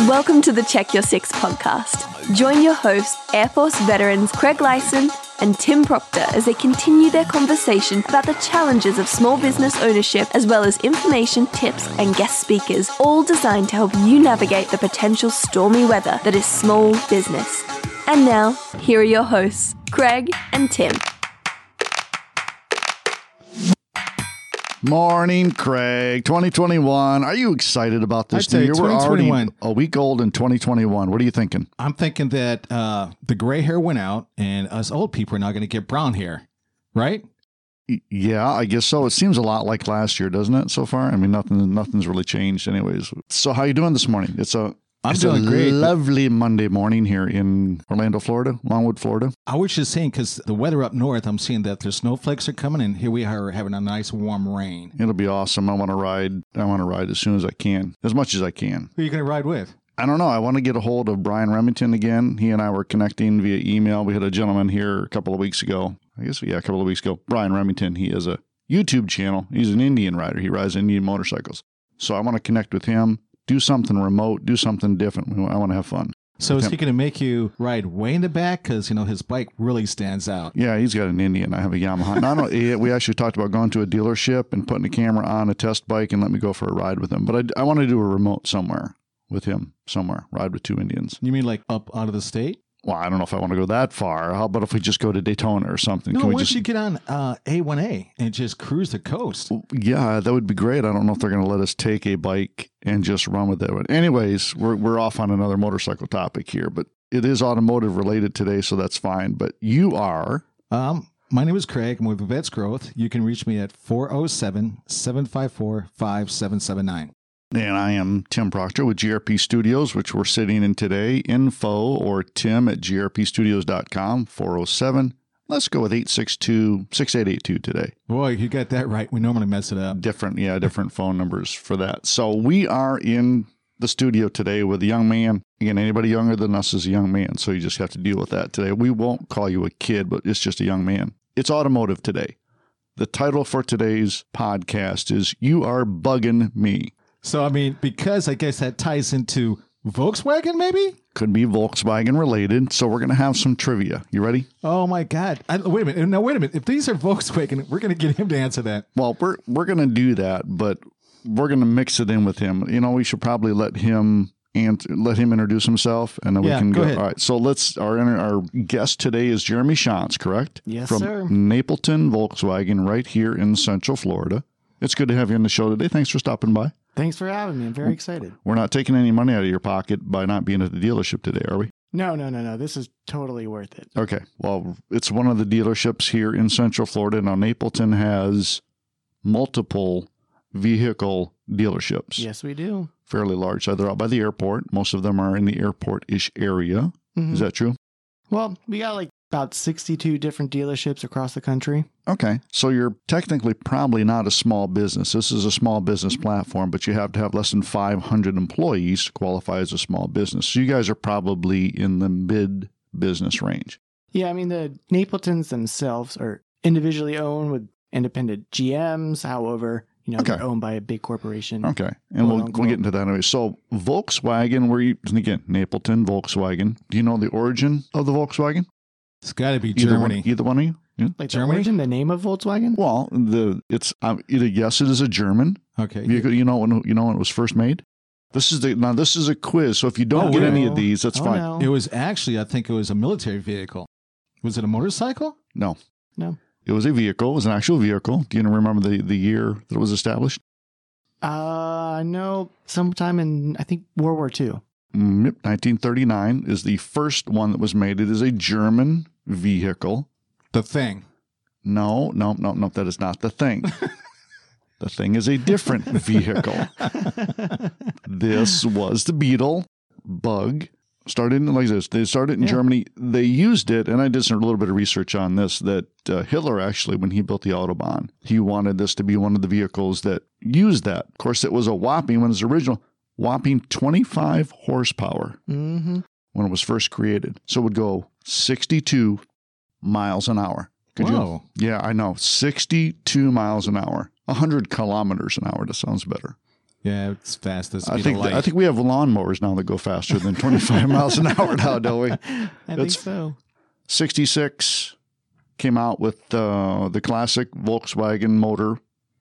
Welcome to the Check Your Six podcast. Join your hosts, Air Force veterans Craig Lyson and Tim Proctor, as they continue their conversation about the challenges of small business ownership, as well as information, tips, and guest speakers, all designed to help you navigate the potential stormy weather that is small business. And now, here are your hosts, Craig and Tim. Morning, Craig. 2021. Are you excited about this I'd new year? We're already 2021. a week old in 2021. What are you thinking? I'm thinking that uh, the gray hair went out, and us old people are now going to get brown hair, right? Yeah, I guess so. It seems a lot like last year, doesn't it? So far, I mean, nothing, nothing's really changed, anyways. So, how you doing this morning? It's a, I'm it's doing a great. lovely Monday morning here in Orlando, Florida, Longwood, Florida. I was just saying because the weather up north, I'm seeing that the snowflakes are coming, and here we are having a nice warm rain. It'll be awesome. I want to ride. I want to ride as soon as I can, as much as I can. Who are you going to ride with? I don't know. I want to get a hold of Brian Remington again. He and I were connecting via email. We had a gentleman here a couple of weeks ago. I guess, yeah, a couple of weeks ago. Brian Remington. He has a YouTube channel. He's an Indian rider. He rides Indian motorcycles. So I want to connect with him, do something remote, do something different. I want to have fun. So is he going to make you ride way in the back? Because, you know, his bike really stands out. Yeah, he's got an Indian. I have a Yamaha. No, no, we actually talked about going to a dealership and putting a camera on a test bike and let me go for a ride with him. But I, I want to do a remote somewhere with him, somewhere, ride with two Indians. You mean like up out of the state? Well, I don't know if I want to go that far. How about if we just go to Daytona or something? No, Can we once just you get on uh, A1A and just cruise the coast. Yeah, that would be great. I don't know if they're going to let us take a bike and just run with it. But anyways, we're we're off on another motorcycle topic here, but it is automotive related today, so that's fine. But you are Um, my name is Craig. I'm with Vets Growth. You can reach me at 407 754 5779. And I am Tim Proctor with GRP Studios, which we're sitting in today. Info or Tim at grpstudios.com 407. Let's go with 862 6882 today. Boy, you got that right. We normally mess it up. different yeah different phone numbers for that so we are in the studio today with a young man again anybody younger than us is a young man so you just have to deal with that today we won't call you a kid but it's just a young man it's automotive today the title for today's podcast is you are bugging me So, I mean, because I guess that ties into Volkswagen, maybe? could be volkswagen related so we're going to have some trivia you ready Oh my God. I, wait a minute. No, wait a minute. If these are Volkswagen, we're going to get him to answer that. Well, we're we're gonna do that, but we're gonna mix it in with him. You know, we should probably let him and let him introduce himself, and then Yeah, we can go go. ahead. All right. So let's our our guest today is Jeremy Shontz, correct? Yes, From sir. Napleton Volkswagen, right here in Central Florida. It's good to have you on the show today. Thanks for stopping by. Thanks for having me. I'm very excited. We're not taking any money out of your pocket by not being at the dealership today, are we? No, no, no, no. This is totally worth it. Okay. Well, it's one of the dealerships here in Central Florida. Now, Napleton has multiple vehicle dealerships. Yes, we do. fairly large. So they're out by the airport. Most of them are in the airport ish area. Mhm. Is that true? Well, we got like about 62 different dealerships across the country. Okay. So you're technically probably not a small business. This is a small business platform, but you have to have less than 500 employees to qualify as a small business. So you guys are probably in the mid business range. Yeah, I mean, the Napletons themselves are individually owned with independent GMs. However, you know, Okay. they're owned by a big corporation. Okay. And we'll, we'll get into that anyway. So Volkswagen, where you, again, Napleton, Volkswagen. Do you know the origin of the Volkswagen? It's got to be Either Germany. One, either one of you? Yeah. Like Germany? the origin, the name of Volkswagen? Well, the it's um, either yes, it is a German Okay. vehicle. You know when you know when it was first made. This is the now. This is a quiz. So if you don't Oh, get wait. any of these, that's Oh, fine. no. It was actually, I think it was a military vehicle. Was it a motorcycle? No, No. it was a vehicle. It was an actual vehicle. Do you remember the the year that it was established? Uh, no, sometime in, I think, World War II. Mm, yep, 1939 is the first one that was made. It is a German vehicle. The thing. No, no, no, no. That is not the thing. the thing is a different vehicle. This was the Beetle Bug. Started in like this. They started in Yeah. Germany. They used it, and I did some, a little bit of research on this. That uh, Hitler actually, when he built the autobahn, he wanted this to be one of the vehicles that used that. Of course, it was a whopping when it was original, whopping 25 horsepower hmm when it was first created. So it would go 62 miles an hour. Could Whoa. you? Yeah, I know. 62 miles an hour. 100 kilometers an hour. That sounds better. Yeah, it's fast. Speed I think light. I think we have lawnmowers now that go faster than 25 miles an hour now, don't we? I think so. 66 came out with uh, the classic Volkswagen motor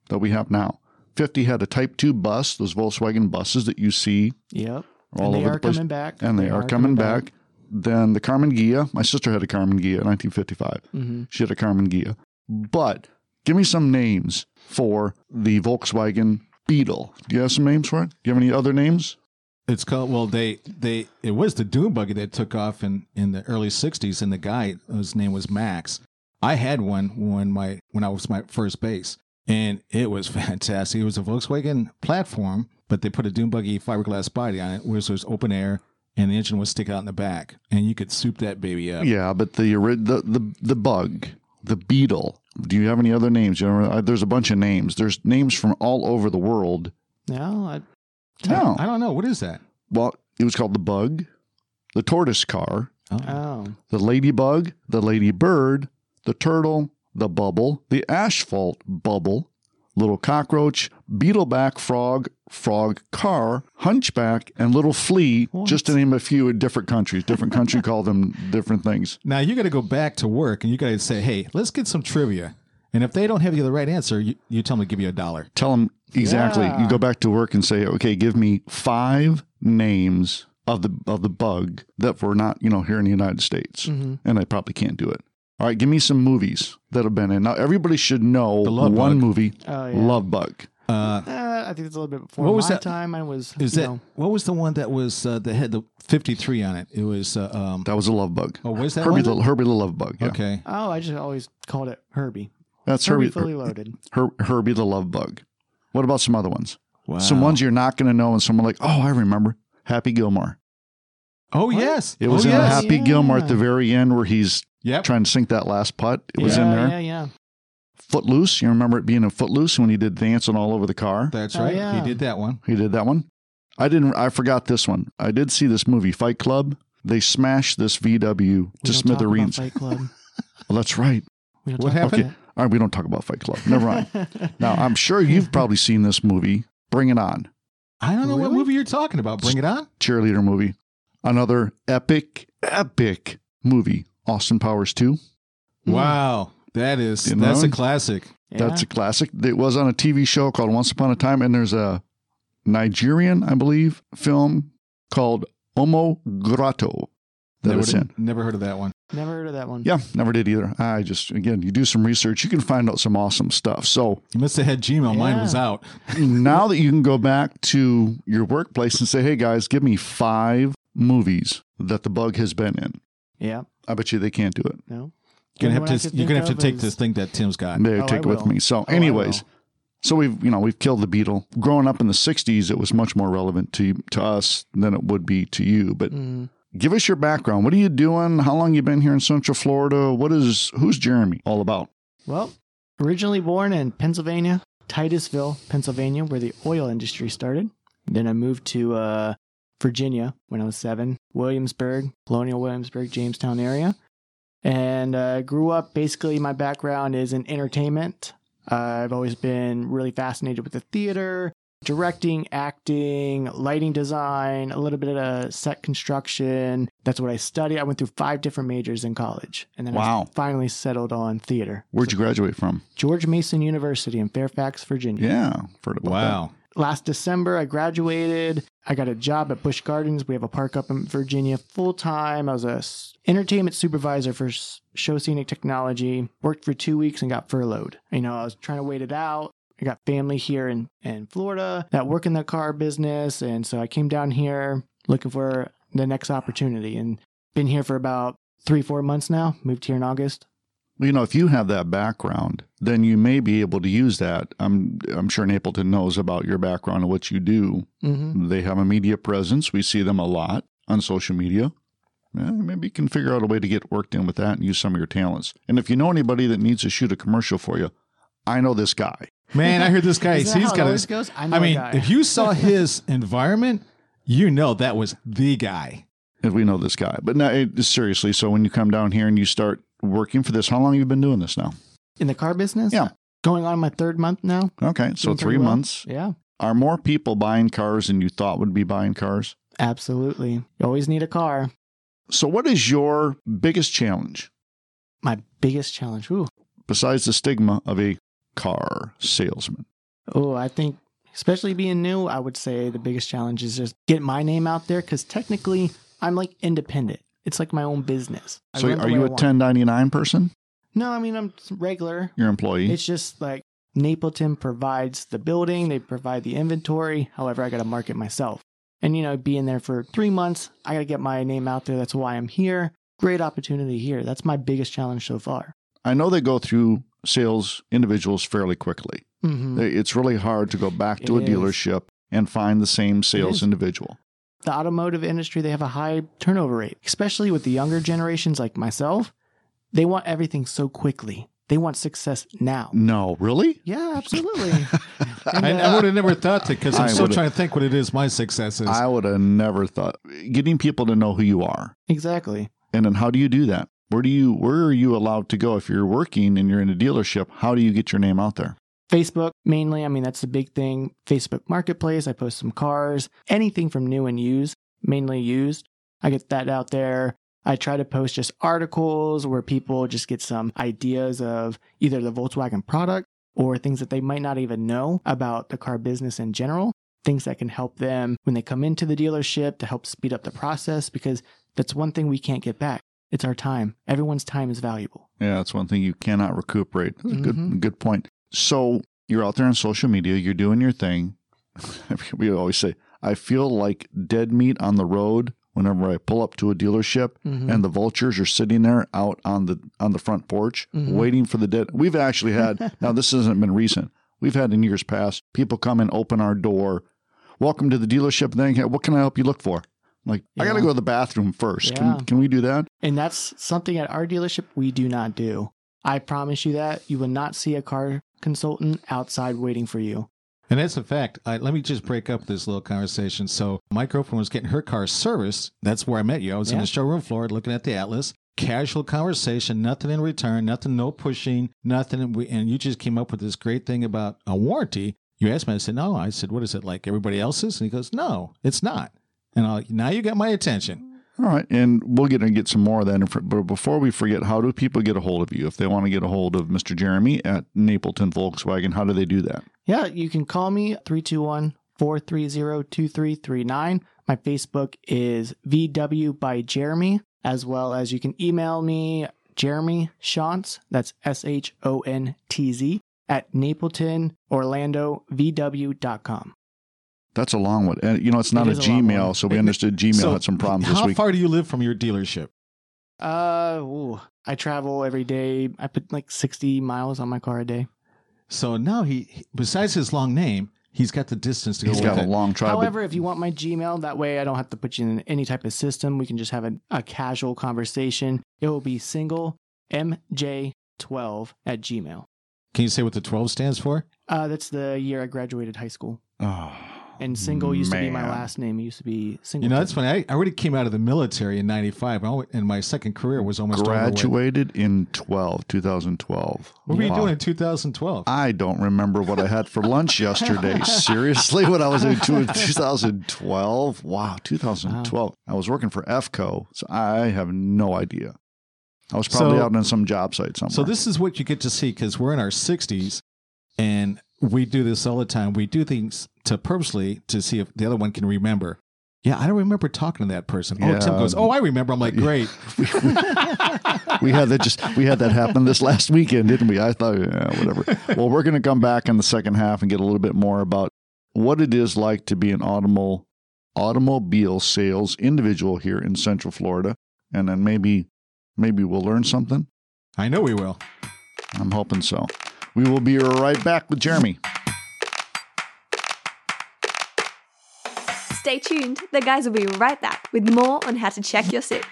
that we have now. 50 had a Type 2 bus, those Volkswagen buses that you see Yep. all and they over are the place. coming back. and they, are, coming back. Then the Karmann Ghia. My sister had a Karmann Ghia in 1955. hmm She had a Karmann Ghia. But give me some names for the Volkswagen Beetle. Do you have some names for it? Do you have any other names? It's called well they they it was the dune buggy that took off in in the early 60s and the guy his name was Max. I had one when my when I was my first base and it was fantastic. It was a Volkswagen platform, but they put a dune buggy fiberglass body on it, which was open air and the engine would stick out in the back and you could soup that baby up. Yeah, but the the the, the bug, the Beetle. Do you have any other names? You know, uh, there's a bunch of names. There's names from all over the world. No, I, No, I don't know what is that? well, it was called the Bug, the Tortoise Car, Oh. oh, the Ladybug, the Ladybird, the Turtle, the Bubble, the Asphalt Bubble, Little Cockroach, Beetleback Frog, Frog Car, Hunchback, and Little Flea, What? just to name a few in different countries. Different country call them different things. Now you got to go back to work and you got to say, "Hey, let's get some trivia." And if they don't have you the right answer, you, you tell them to give you a dollar. Tell them exactly. Yeah. You go back to work and say, okay, give me five names of the of the bug that were not, you know, here in the United States. Mhm. And I probably can't do it. All right, give me some movies that have been in. Now everybody should know The Love one Bug. movie, oh yeah. Love Bug. Uh, Uh, I think it's a little bit before What was my that? time. I was. is you that know, what was the one that was uh, that had the fifty three on it? It was uh, um, That was a Love Bug. oh, was that Herbie one? the Herbie the Love Bug. Yeah. Okay, Oh, I just always called it Herbie. That's Herbie Herbie fully loaded. Her, Herbie the Love Bug. What about some other ones? wow. Some ones you're not going to know and someone like, "Oh, I remember. Happy Gilmore." Oh What? yes, It was oh, in yes. Happy Yeah. Gilmore at the very end where he's Yep. trying to sink that last putt. It was in there. Yeah, yeah. Footloose. You remember it being in Footloose when he did dancing all over the car? That's Oh, right. yeah. He did that one. He did that one. I didn't. I forgot this one. I did see this movie, Fight Club. They smashed this VW We to don't talk about smithereens. Fight Club. Well, that's right. We don't What talk about happened? All right, we don't talk about Fight Club. Never mind. now, I'm sure you've probably seen this movie. Bring it on, I don't know what Really? movie you're talking about. Bring it on. cheerleader movie. Another epic, epic movie. Austin Powers Two. Hmm. Wow, that is You that's know? a classic. That's a classic. It was on a TV show called Once Upon a Time, and there's a Nigerian, I believe, film called Omo Ghetto that never, it's in. never heard of that one. Never heard of that one. Yeah, never did either. I just again, you do some research, you can find out some awesome stuff. So You must have had Gmail. Mine was out. now that you can go back to your workplace and say, "Hey guys, give me five movies that the bug has been in," Yeah. I bet you they can't do it. No. You're gonna Only have one I to. could You're gonna think have to of take is- this thing that Tim's got. They Oh, take I it with will. me. So, Oh, I anyways, will. so we've you know we've killed the beetle. Growing up in the '60s, it was much more relevant to to us than it would be to you. But Mm. give us your background. What are you doing? How long you been here in Central Florida? What is who's Jeremy all about? Well, originally born in Pennsylvania, Titusville, Pennsylvania, where the oil industry started. Then I moved to uh, Virginia when I was seven, Williamsburg, Colonial Williamsburg, Jamestown area. And uh, grew up basically, my background is in entertainment. Uh, I've always been really fascinated with the theater, directing, acting, lighting design, a little bit of set construction. That's what I studied. I went through five different majors in college. And then Wow. I finally settled on theater. Where'd you graduate from? George Mason University in Fairfax, Virginia. Yeah, heard about Wow. Last December, I graduated. I got a job at Busch Gardens. We have a park up in Virginia full time. I was a entertainment supervisor for Show Scenic Technology. Worked for two weeks and got furloughed. You know, I was trying to wait it out. I got family here in, in Florida that work in the car business. And so I came down here looking for the next opportunity and been here for about three, four months now. Moved here in August. Well, you know, if you have that background, then you may be able to use that. I'm I'm sure Napleton knows about your background and what you do. Mm-hmm. They have a media presence. We see them a lot on social media. Yeah, maybe you can figure out a way to get worked in with that and use some of your talents. And if you know anybody that needs to shoot a commercial for you, I know this guy. Man, I heard this guy. Isn't that he's how it got always a. goes? I know I a mean, guy. if you saw his environment, you know that was the guy. If we know this guy, but no, it, seriously. So when you come down here and you start working for this, how long have you been doing this now? in the car business. Yeah. Going on my third month now. Okay, so Doing three well. months. Yeah. Are more people buying cars than you thought would be buying cars? Absolutely. You always need a car. So, what is your biggest challenge My biggest challenge. Ooh. besides the stigma of a car salesman? Oh, I think, especially being new, I would say the biggest challenge is just get my name out there because technically I'm like independent. It's like my own business. I So, are you a 1099 person? No, I mean, I'm regular. Your employee? It's just like Napleton provides the building, they provide the inventory. However, I got to market myself. And, you know, being there for three months, I got to get my name out there. That's why I'm here. Great opportunity here. That's my biggest challenge so far. I know they go through sales individuals fairly quickly. hmm It's really hard to go back to It a is. dealership and find the same sales individual. The automotive industry, they have a high turnover rate, especially with the younger generations like myself. They want everything so quickly. They want success now. No, really? Yeah, absolutely. And, I, uh, I would have never thought that because I'm I still trying to think what it is my success is. I would have never thought getting people to know who you are. exactly. And then how do you do that? Where do you where are you allowed to go if you're working and you're in a dealership? How do you get your name out there? Facebook mainly. I mean, that's the big thing. Facebook Marketplace. I post some cars, anything from new and used, mainly used. I get that out there. I try to post just articles where people just get some ideas of either the Volkswagen product or things that they might not even know about the car business in general. Things that can help them when they come into the dealership to help speed up the process because that's one thing we can't get back. It's our time. Everyone's time is valuable. Yeah, that's one thing you cannot recuperate. That's a good Mhm. good point. So you're out there on social media, you're doing your thing. we always say, I feel like dead meat on the road whenever I pull up to a dealership Mhm. and the vultures are sitting there out on the on the front porch Mhm. waiting for the dead. We've actually had now this hasn't been recent. We've had in years past people come and open our door. Welcome to the dealership. And then what can I help you look for? Like I got to go to the bathroom first. Yeah. Can can we do that? And that's something at our dealership we do not do. I promise you that you will not see a car consultant outside waiting for you. And that's a fact. I, let me just break up this little conversation. So, my girlfriend was getting her car serviced. That's where I met you. I was in the showroom floor looking at the Atlas. Casual conversation, nothing in return, nothing, no pushing, nothing. And, we, and you just came up with this great thing about a warranty. You asked me, I said, no. I said, what is it like everybody else's? And he goes, no, it's not. And I, now you got my attention. All right, and we'll get and get some more of that. But before we forget, how do people get a hold of you if they want to get a hold of Mr. Jeremy at Napleton Volkswagen? How do they do that? Yeah, you can call me 321 430 2339. My Facebook is VW by Jeremy, as well as you can email me Jeremy Shontz, that's S H O N T Z, at NapletonOrlandoVW.com. That's a long one. And you know, it's not It a is a Gmail, so we understood Gmail So, had some problems How this week. How far do you live from your dealership? Uh, ooh, I travel every day. I put like 60 miles on my car a day. So now he, he- besides his long name, he's got the distance to go He's with got a long trial. However, if you want my Gmail, that way I don't have to put you in any type of system. We can just have a, a casual conversation. It will be single MJ12 at Gmail. Can you say what the 12 stands for? Uh, that's the year I graduated high school. oh, And single used to be my last name. It used to be single. You know, that's funny. I, I already came out of the military in 95, and my second career was almost over. Graduated in 12, 2012. What were you Wow. doing in 2012? I don't remember what I had for lunch yesterday. Seriously, what I was doing in 2012? Wow, 2012. I was working for EFCO, so I have no idea. I was probably So- out on some job site somewhere. So this is what you get to see because we're in our 60s, and we do this all the time. We do things to purposely to see if the other one can remember. Yeah, I don't remember talking to that person. Oh, Tim goes, um, oh, I remember. I'm like, great. we had that just we had that happen this last weekend, didn't we? I thought, yeah, whatever. Well, we're going to come back in the second half and get a little bit more about what it is like to be an automobile automobile sales individual here in Central Florida, and then maybe maybe we'll learn something. I know we will. I'm hoping so. We will be right back with Jeremy. Stay tuned. The guys will be right back with more on how to check your six.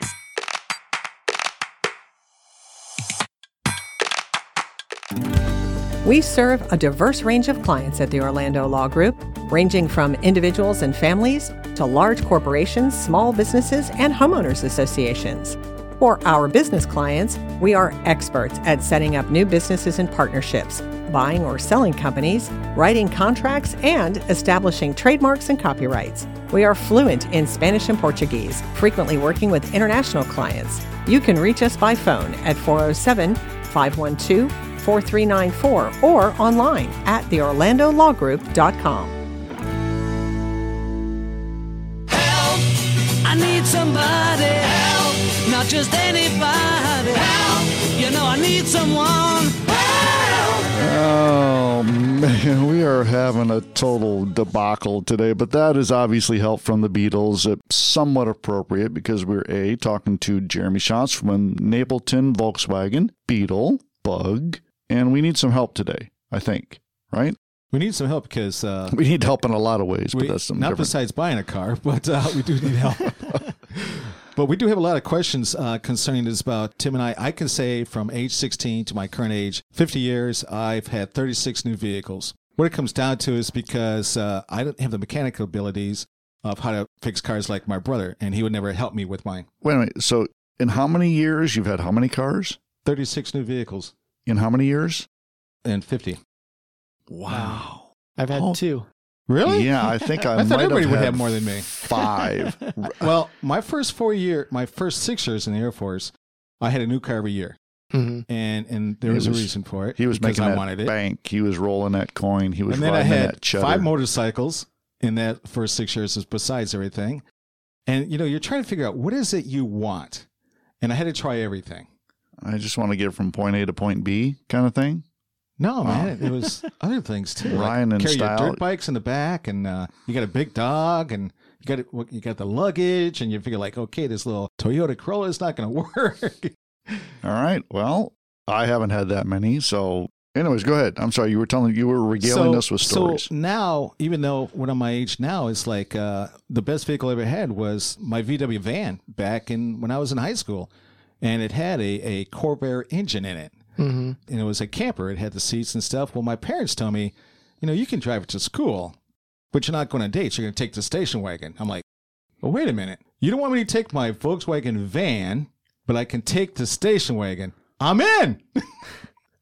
We serve a diverse range of clients at the Orlando Law Group, ranging from individuals and families to large corporations, small businesses, and homeowners associations. For our business clients, we are experts at setting up new businesses and partnerships, buying or selling companies, writing contracts, and establishing trademarks and copyrights. We are fluent in Spanish and Portuguese, frequently working with international clients. You can reach us by phone at 407 512 4394 or online at theorlandolawgroup.com. Help! I need somebody not just anybody help. You know I need someone help. Oh man, we are having a total debacle today, but that is obviously help from the Beatles. It's somewhat appropriate because we're a talking to Jeremy Shontz from Napleton Volkswagen Beetle Bug, and we need some help today. I think, right? We need some help because uh, We need help in a lot of ways, but that's some not different. besides buying a car, but uh, we do need help. but we do have a lot of questions uh, concerning this about Tim and I. I can say from age 16 to my current age, 50 years, I've had 36 new vehicles. What it comes down to is because uh, I don't have the mechanical abilities of how to fix cars like my brother, and he would never help me with mine. Wait a minute. So, in how many years you've had how many cars? 36 new vehicles In how many years? In 50. Wow. I've had Oh. two. Really? Yeah, I think I, I thought might everybody have would had have more than me. Five. Well, my first four year, my first six years in the Air Force, I had a new car every year, hmm and and there was, was- a reason for it. He was making I that wanted it. bank. He was rolling that coin. He was and then I had five motorcycles in that first six years, besides everything. And you know, you're trying to figure out what is it you want, and I had to try everything. I just want to get from point A to point B, kind of thing. No, man, it was other things too. like Ryan and carry style. your dirt bikes in the back, and uh, you got a big dog, and you got it, you got the luggage, and you figure like, okay, this little Toyota Corolla is not going to work. All right. Well, I haven't had that many. So, anyways, go ahead. I'm sorry. You were telling you were regaling us with stories. So now, even though when I'm my age now, it's like uh, the best vehicle I ever had was my VW van back in when I was in high school, and it had a a Corvair engine in it, hmm and it was a camper. It had the seats and stuff. Well, my parents told me, you know, you can drive it to school, but you're not going on dates. You're going to take the station wagon. I'm like, well, wait a minute. You don't want me to take my Volkswagen van, but I can take the station wagon. I'm in.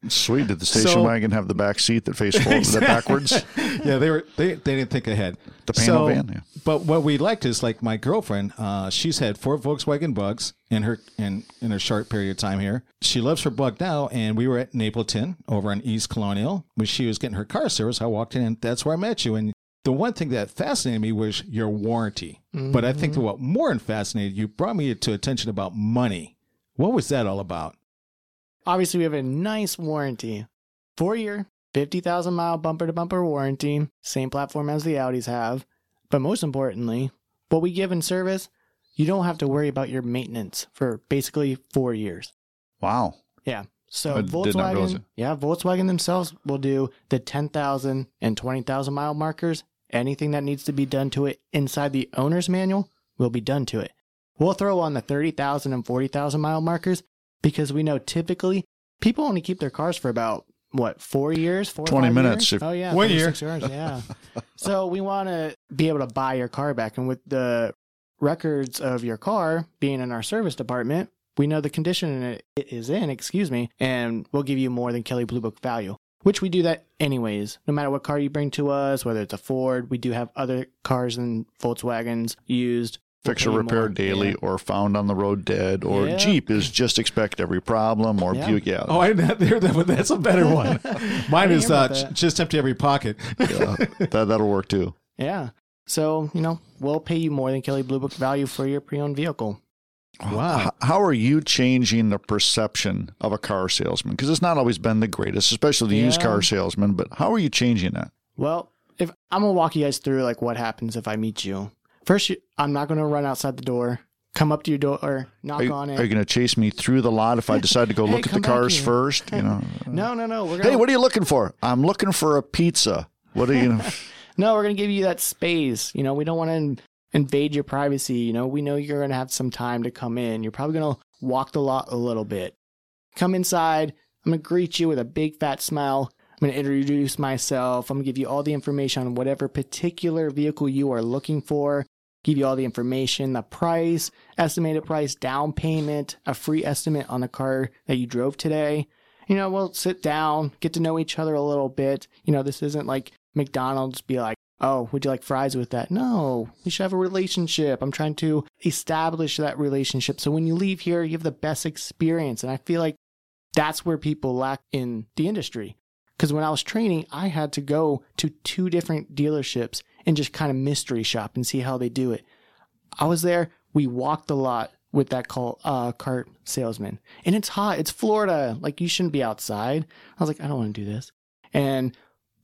Sweet. Did the station So- wagon have the back seat that faced forward, that backwards? yeah, they were they, they didn't think ahead. The panel van, yeah. But what we liked is like my girlfriend, uh, she's had four Volkswagen bugs in her in in her short period of time here. She loves her bug now, and we were at Napleton over on East Colonial when she was getting her car service. I walked in, and that's where I met you. And the one thing that fascinated me was your warranty. But I think what more fascinated you brought me to attention about money. What was that all about? Obviously, we have a nice warranty. Four year, 50,000 mile bumper to bumper warranty, same platform as the Audis have. But most importantly, what we give in service, you don't have to worry about your maintenance for basically four years. Wow. Yeah. So I did not realize Volkswagen, yeah, Volkswagen themselves will do the 10,000 and 20,000 mile markers. Anything that needs to be done to it inside the owner's manual will be done to it. We'll throw on the 30,000 and 40,000 mile markers because we know typically people only keep their cars for about what four years, four or 20 minutes years? if- oh yeah, One year. 36 Years, yeah. so we want to be able to buy your car back, and with the records of your car being in our service department, we know the condition it is in. Excuse me, and we'll give you more than Kelley Blue Book value. Which we do that anyways. No matter what car you bring to us, whether it's a Ford, we do have other cars and Volkswagens used. We'll Fix or repair more. daily Yeah. or found on the road dead or Yeah. Jeep is just expect every problem or Yeah. Buick. Yeah. Oh, I didn't hear that, but that's a better one. Mine is uh, about just empty every pocket. yeah. that, that'll work too. Yeah. So, you know, we'll pay you more than Kelley Blue Book value for your pre owned vehicle. Wow. How are you changing the perception of a car salesman? Because it's not always been the greatest, especially the used car salesman. But how are you changing that? Well, if I'm gonna walk you guys through like what happens if I meet you. First, you, I'm not gonna run outside the door, come up to your door, knock Are you, on it. are you going to chase me through the lot if I decide to go Hey, look at the cars first? You know. no, no, no. We're gonna Hey, what are you looking for? I'm looking for a pizza. What are you? no, we're gonna give you that space. You know, we don't want to invade your privacy. You know, we know you're gonna have some time to come in. You're probably gonna walk the lot a little bit. Come inside. I'm gonna greet you with a big fat smile. I'm gonna introduce myself. I'm gonna give you all the information on whatever particular vehicle you are looking for. Give you all the information, the price, estimated price, down payment, a free estimate on the car that you drove today. You know, we'll sit down, get to know each other a little bit. You know, this isn't like McDonald's be like, oh, would you like fries with that? No, we should have a relationship. I'm trying to establish that relationship. So when you leave here, you have the best experience. And I feel like that's where people lack in the industry. Because when I was training, I had to go to two different dealerships and just kind of mystery shop and see how they do it. I was there. We walked a lot with that call, uh, cart salesman, and it's hot. It's Florida. Like you shouldn't be outside. I was like, I don't want to do this. And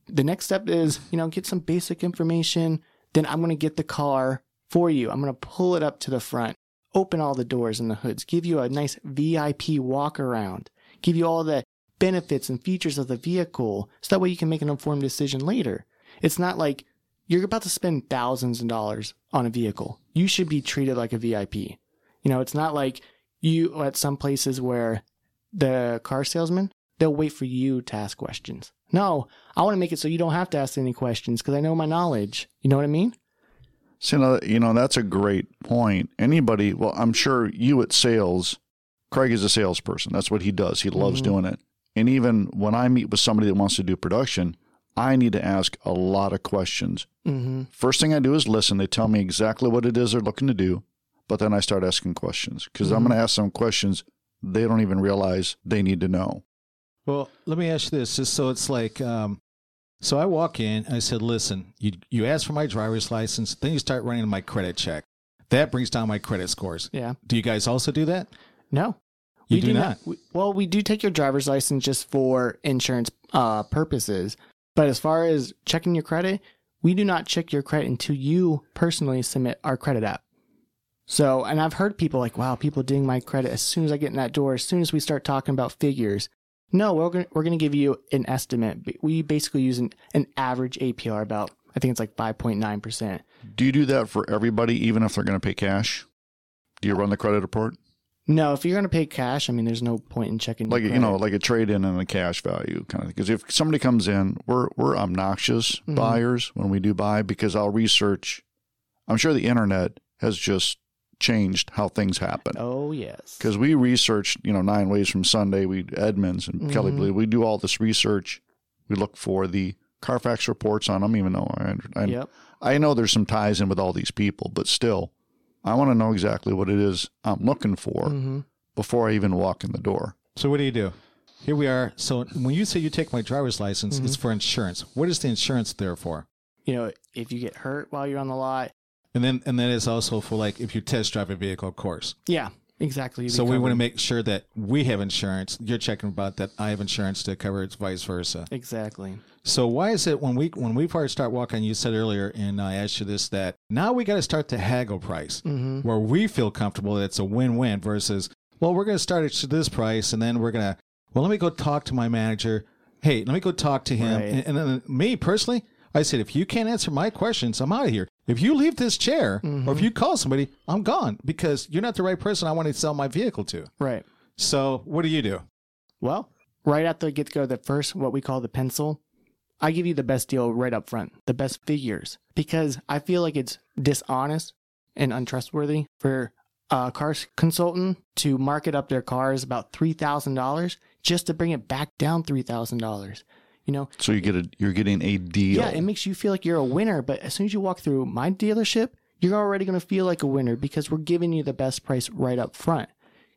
the next step is, you know, get some basic information. Then I'm going to get the car for you. I'm going to pull it up to the front, open all the doors and the hoods, give you a nice VIP walk around, give you all the benefits and features of the vehicle. So that way you can make an informed decision later. It's not like you're about to spend thousands of dollars on a vehicle. You should be treated like a VIP. You know, it's not like you at some places where the car salesman, they'll wait for you to ask questions. No, I want to make it so you don't have to ask any questions because I know my knowledge. You know what I mean? So, you know, you know, that's a great point. Anybody, well, I'm sure you at sales, Craig is a salesperson. That's what he does. He loves mm-hmm. doing it. And even when I meet with somebody that wants to do production, I need to ask a lot of questions. Mm-hmm. First thing I do is listen. They tell me exactly what it is they're looking to do, but then I start asking questions because I'm going to ask them questions they don't even realize they need to know. Well, let me ask you this. Just so it's like, um, so I walk in. I said, "Listen, you you ask for my driver's license, then you start running my credit check. That brings down my credit scores. Yeah. Do you guys also do that? No. You we do not. we- well, we do take your driver's license just for insurance uh, purposes. But as far as checking your credit, we do not check your credit until you personally submit our credit app. So, and I've heard people like, wow, people ding my credit as soon as I get in that door, as soon as we start talking about figures. No, we're going we're to give you an estimate. We basically use an, an average APR about, I think it's like 5.9%. Do you do that for everybody, even if they're going to pay cash? Do you run the credit report? No, if you're going to pay cash, I mean, there's no point in checking. like you know like a trade in and a cash value kind of thing because if somebody comes in we're we're obnoxious Mm-hmm. buyers when we do buy because i'll research i'm sure the internet has just changed how things happen Oh, yes. because we researched you know nine ways from sunday we edmunds and kelly Mhm. blue we do all this research we look for the carfax reports on them even though i I, Yep. I know there's some ties in with all these people but still i want to know exactly what it is i'm looking for hmm before i even walk in the door So what do you do? Here we are. So when you say you take my driver's license, Mm-hmm. it's for insurance. What is the insurance there for? You know, if you get hurt while you're on the lot, And then and then it's also for like if you test drive a vehicle, of course. yeah, exactly. So we want to make sure that we have insurance. You're checking about that I have insurance to cover it, vice versa. exactly. So why is it when we when we first start walking? You said earlier, and I asked you this that now we got to start to haggle price Mm-hmm. where we feel comfortable. that It's a win win versus well, we're going to start at this price, and then we're going to well, let me go talk to my manager. Hey, let me go talk to him. Right. And, and then me personally, I said, if you can't answer my questions, I'm out of here. If you leave this chair or if mm-hmm. you call somebody, I'm gone because you're not the right person I want to sell my vehicle to. Right. So what do you do? Well, right at the get go, the first what we call the pencil, I give you the best deal right up front, the best figures, because I feel like it's dishonest and untrustworthy for a car consultant to market up their cars about three thousand dollars just to bring it back down three thousand dollars. You know, So you get a you're getting a deal. Yeah, it makes you feel like you're a winner. But as soon as you walk through my dealership, you're already going to feel like a winner because we're giving you the best price right up front.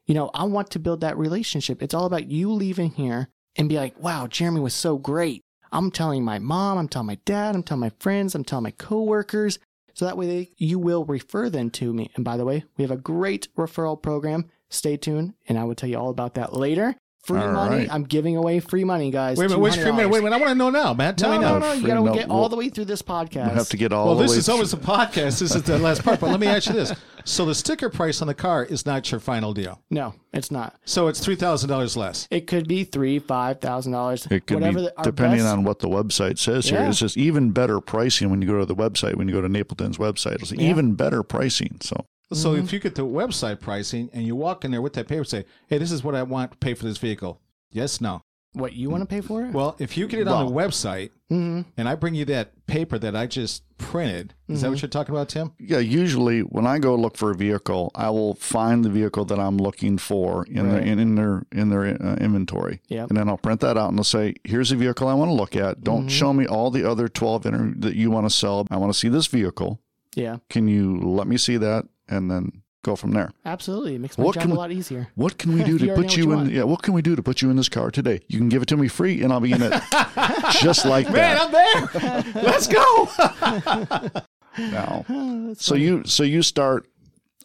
You know, I want to build that relationship. It's all about you leaving here and be like, wow, Jeremy was so great. I'm telling my mom, I'm telling my dad, I'm telling my friends, I'm telling my coworkers. So that way they, you will refer them to me. And by the way, we have a great referral program. Stay tuned, and I will tell you all about that later. Free All money. right. I'm giving away free money, guys. Wait a minute, which free minute? $200. Wait a minute, I want to know now, Matt. Tell no, me no, now. no, You got to no, get all we'll- the way through this podcast. We have to get all Well, the this way is always through- a podcast. This is the last part. But let me ask you this: so the sticker price on the car is not your final deal. No, it's not. So it's three thousand dollars less. It could be three, five thousand dollars. It could whatever be the, depending best- on what the website says here. Yeah. It's just even better pricing when you go to the website. When you go to Napleton's website, it's Yeah. even better pricing. So So Mm-hmm. if you get the website pricing and you walk in there with that paper, say, "Hey, this is what I want to pay for this vehicle." Yes, no. what you want to pay for it? Well, if you get it on the website and I bring you that paper that I just printed, is that what you're talking about, Tim? Yeah, usually when I go look for a vehicle, I will find the vehicle that I'm looking for in their in, in their in their uh, inventory. Yep. And then I'll print that out and I'll say, "Here's a vehicle I want to look at. Don't show me all the other 12 inter- that you want to sell. I want to see this vehicle. yeah, Can you let me see that?" And then go from there. absolutely. It makes my What job can a we- lot easier. What can we do to put you, you in? want. Yeah, what can we do to put you in this car today? You can give it to me free, and I'll be in it just like Man, that. I'm there. Let's go. Now, That's so funny. you so you start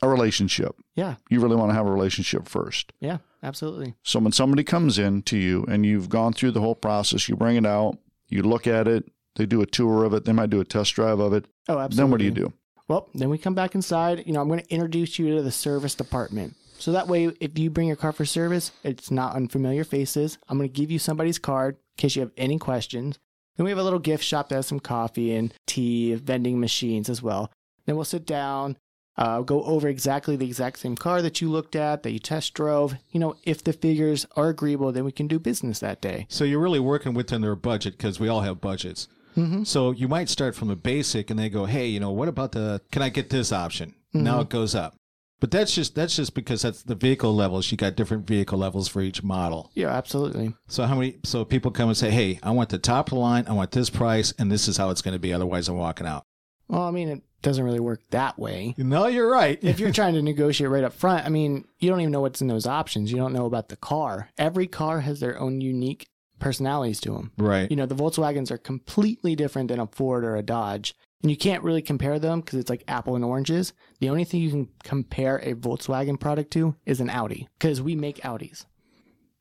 a relationship. yeah, You really want to have a relationship first. yeah, absolutely. So when somebody comes in to you and you've gone through the whole process, you bring it out, you look at it, they do a tour of it, they might do a test drive of it. Oh, absolutely. Then what do you do? Well, then we come back inside. You know, I'm going to introduce you to the service department. So that way, if you bring your car for service, it's not unfamiliar faces. I'm going to give you somebody's card in case you have any questions. Then we have a little gift shop that has some coffee and tea, vending machines as well. Then we'll sit down, uh, go over exactly the exact same car that you looked at, that you test drove. You know, if the figures are agreeable, then we can do business that day. So you're really working within their budget because we all have budgets. Mm-hmm. So you might start from a basic and they go, hey, you know, what about the? Can I get this option? Now it goes up. But that's just that's just because that's the vehicle levels. You got different vehicle levels for each model. Yeah, absolutely. So how many? So people come and say, hey, I want the top of the line. I want this price, and this is how it's going to be. Otherwise, I'm walking out. Well, I mean, it doesn't really work that way. No, you're right. if you're trying to negotiate right up front, I mean, you don't even know what's in those options. You don't know about the car. Every car has their own unique personalities to them. right. You know, the Volkswagens are completely different than a Ford or a Dodge. And you can't really compare them because it's like apple and oranges. The only thing you can compare a Volkswagen product to is an Audi because we make Audis.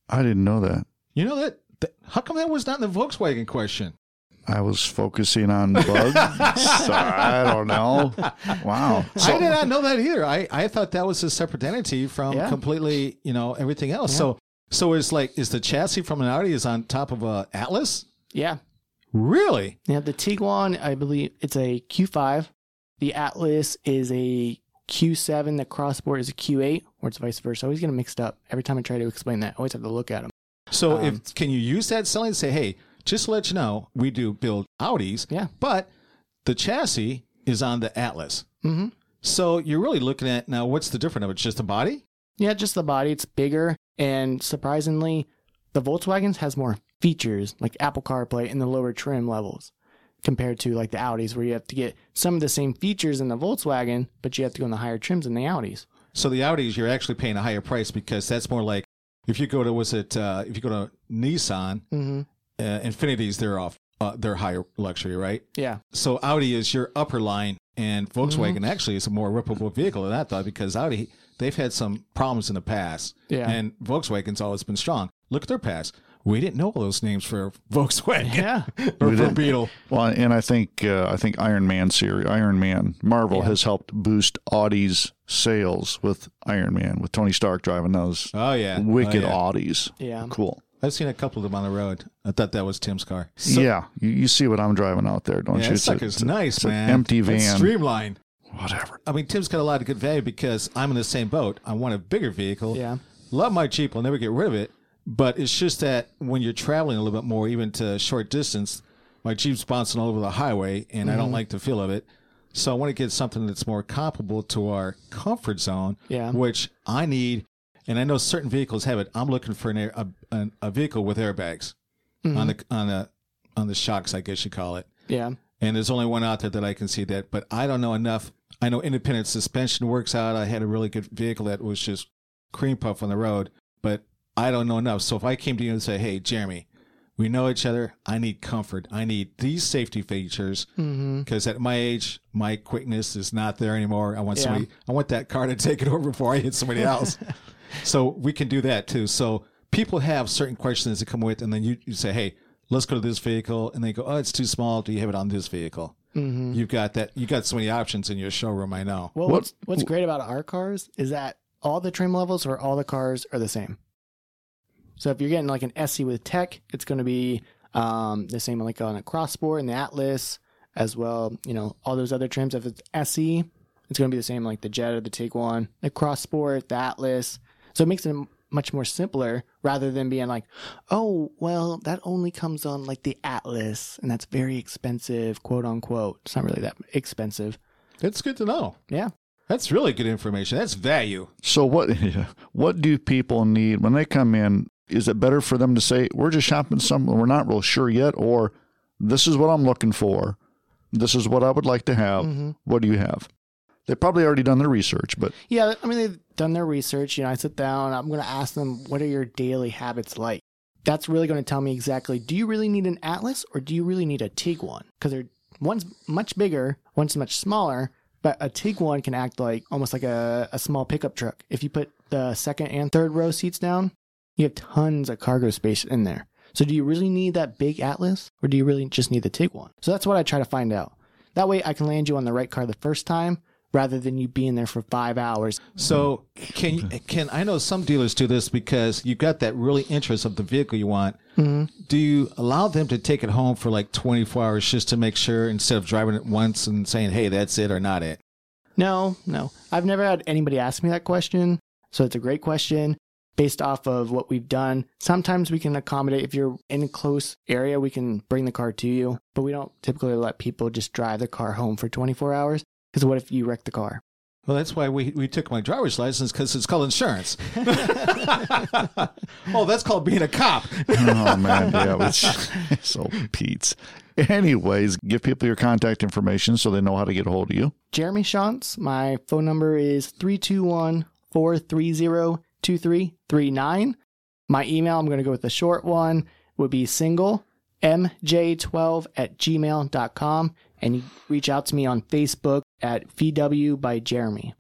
I didn't know that. You know that, that? How come that was not in the Volkswagen question? I was focusing on bugs. so I don't know. Wow. I did not know that either. I, I thought that was a separate entity from Yeah. completely, you know, everything else. So so it's like is the chassis from an Audi is on top of a Atlas? Yeah. Really? Yeah, the Tiguan, I believe it's a Q5. The Atlas is a Q7. The Cross Sport is a Q8, or it's vice versa. I always get them mixed up. Every time I try to explain that, I always have to look at them. So Um, if can you use that selling and say, hey, just to let you know, we do build Audis, Yeah. but the chassis is on the Atlas. Mm-hmm. So you're really looking at now what's the difference of it? Just the body? Yeah, just the body. It's bigger. And surprisingly, the Volkswagens has more features like Apple CarPlay in the lower trim levels compared to like the Audis, where you have to get some of the same features in the Volkswagen, but you have to go in the higher trims in the Audis. So the Audis, you're actually paying a higher price because that's more like if you go to was it uh, if you go to Nissan, Mm-hmm. uh, Infinitis, they're off, uh, they're higher luxury, right? Yeah. So Audi is your upper line, and Volkswagen Mm-hmm. actually is a more reputable vehicle than that, though, because Audi they've had some problems in the past, Yeah. and Volkswagen's always been strong. Look at their past. We didn't know all those names for Volkswagen Yeah. or We for didn't. Beetle. Well, and I think uh, I think Iron Man series, Iron Man, Marvel has helped boost Audi's sales with Iron Man, with Tony Stark driving those Oh yeah, wicked Oh, yeah. Audis. Yeah. Cool. I've seen a couple of them on the road. I thought that was Tim's car. yeah, you, you see what I'm driving out there, don't Yeah, you? that It's a- sucker's it's a- nice, it's an man. empty It's van. streamlined. Whatever. I mean, Tim's got a lot of good value because I'm in the same boat. I want a bigger vehicle. Yeah. Love my Jeep. I'll never get rid of it. But it's just that when you're traveling a little bit more, even to short distance, my Jeep's bouncing all over the highway and I don't mm-hmm. like the feel of it. So I want to get something that's more comparable to our comfort zone, Yeah. which I need. And I know certain vehicles have it. I'm looking for an air, a, an, a vehicle with airbags on mm-hmm. the on the on the shocks, I guess you call it Yeah. and there's only one out there that I can see that. But I don't know enough. I know independent suspension works out. I had a really good vehicle that was just cream puff on the road, but I don't know enough. So if I came to you and say, "Hey, Jeremy, we know each other. I need comfort. I need these safety features Mm-hmm. because at my age, my quickness is not there anymore. I want Yeah. somebody. I want that car to take it over before I hit somebody else. so we can do that too. So people have certain questions that come with, and then you, you say, "Hey, let's go to this vehicle," and they go, "Oh, it's too small. Do you have it on this vehicle?" Mm-hmm. You've got that. You got so many options in your showroom. I know. Well, what's, what's great about our cars is that all the trim levels or all the cars are the same. So if you're getting like an SE with tech, it's going to be um, the same like on a Cross Sport and the Atlas as well. You know, all those other trims. If it's SE, it's going to be the same like the Jetta, the Tiguan, the Cross Sport, the Atlas. So it makes it much more simpler rather than being like, oh, well, that only comes on like the Atlas and that's very expensive, quote unquote. It's not really that expensive. That's good to know. Yeah. That's really good information. That's value. So what what do people need when they come in? Is it better for them to say we're just shopping something we're not real sure yet, or this is what I'm looking for, this is what I would like to have. Mm-hmm. What do you have? They've probably already done their research, but Yeah, I mean they've done their research. You know, I sit down, I'm going to ask them, what are your daily habits like? That's really going to tell me exactly. Do you really need an Atlas or do you really need a Tiguan? Because they're one's much bigger, one's much smaller, but a Tiguan can act like almost like a, a small pickup truck. If you put the second and third row seats down, you have tons of cargo space in there. So do you really need that big Atlas or do you really just need the Tiguan? So that's what I try to find out. That way I can land you on the right car the first time rather than you being there for five hours. So can can I know some dealers do this because you got that really interest of the vehicle you want. Mm-hmm. Do you allow them to take it home for like 24 hours just to make sure instead of driving it once and saying, "Hey, that's it or not it"? No, no. I've never had anybody ask me that question. So it's a great question based off of what we've done. Sometimes we can accommodate if you're in a close area, we can bring the car to you, but we don't typically let people just drive the car home for 24 hours. Because what if you wreck the car? Well, that's why we, we took my driver's license because it's called insurance. oh, that's called being a cop. oh man, yeah, it's so Pete's. Anyways, give people your contact information so they know how to get a hold of you. Jeremy Shontz, my phone number is 321 430 2339. My email, I'm going to go with the short one, would be single mj12 at gmail.com. And you reach out to me on Facebook at VW by Jeremy.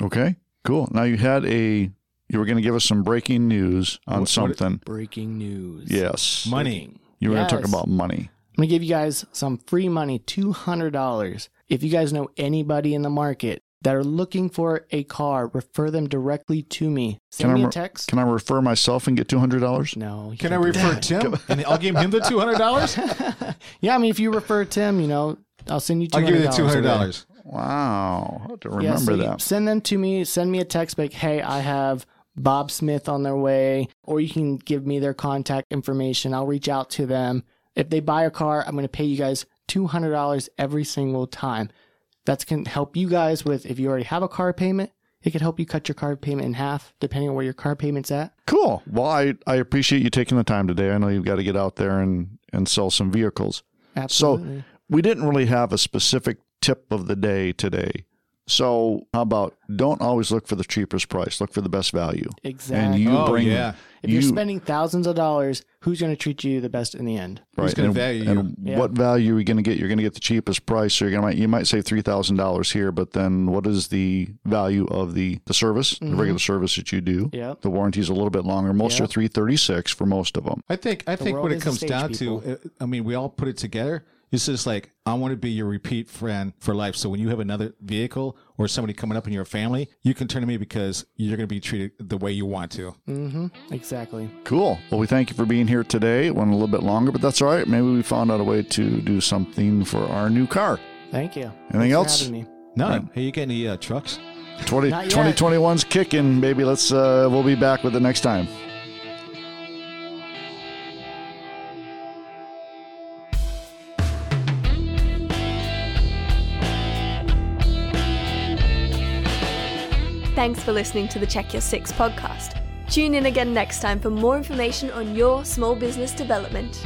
Okay, cool. Now you had a you were going to give us some breaking news on What- what- something. Breaking news. yes, Money. you were going to talk about money. I'm going to give you guys some free money $200. If you guys know anybody in the market that are looking for a car, refer them directly to me. Send Can I me a text. Can I refer myself and get two hundred dollars? no. Can I can't refer Tim and I'll give him the two hundred dollars? yeah, I mean, if you refer Tim, you know, I'll send you $200. I'll give you the two hundred dollars. Wow, I have to Yeah, remember so that. Send them to me. Send me a text like, hey, I have Bob Smith on their way, or you can give me their contact information. I'll reach out to them. If they buy a car, I'm going to pay you guys $200 every single time. That's can help you guys with if you already have a car payment. It could help you cut your car payment in half, depending on where your car payment's at. Cool. Well, I, I appreciate you taking the time today. I know you've got to get out there and, and sell some vehicles. Absolutely. So we didn't really have a specific tip of the day today. So how about don't always look for the cheapest price, look for the best value. exactly. And you Oh, bring yeah. if you, you're spending thousands of dollars, who's going to treat you the best in the end? Who's gonna and, value and you? what value are you going to get? You're going to get the cheapest price. So you're going to you might save three thousand dollars here, but then what is the value of the the service, the regular service that you do? Yep. The warranty's a little bit longer. Most are three thirty six for most of them. I think I think world when it is a comes stage, down people. to, uh, I mean, we all put it together. It's just like I want to be your repeat friend for life. So when you have another vehicle or somebody coming up in your family, you can turn to me because you're going to be treated the way you want to. Mm-hmm. Exactly. Cool. Well, we thank you for being here today. It went a little bit longer, but that's all right. Maybe we found out a way to do something for our new car. Thank you. Anything Thanks else? having me. No, Right. hey, you got any uh, trucks? 20, Not 2021's kicking, baby. Let's uh we'll be back with it next time. Thanks for listening to the Check Your Six podcast. Tune in again next time for more information on your small business development.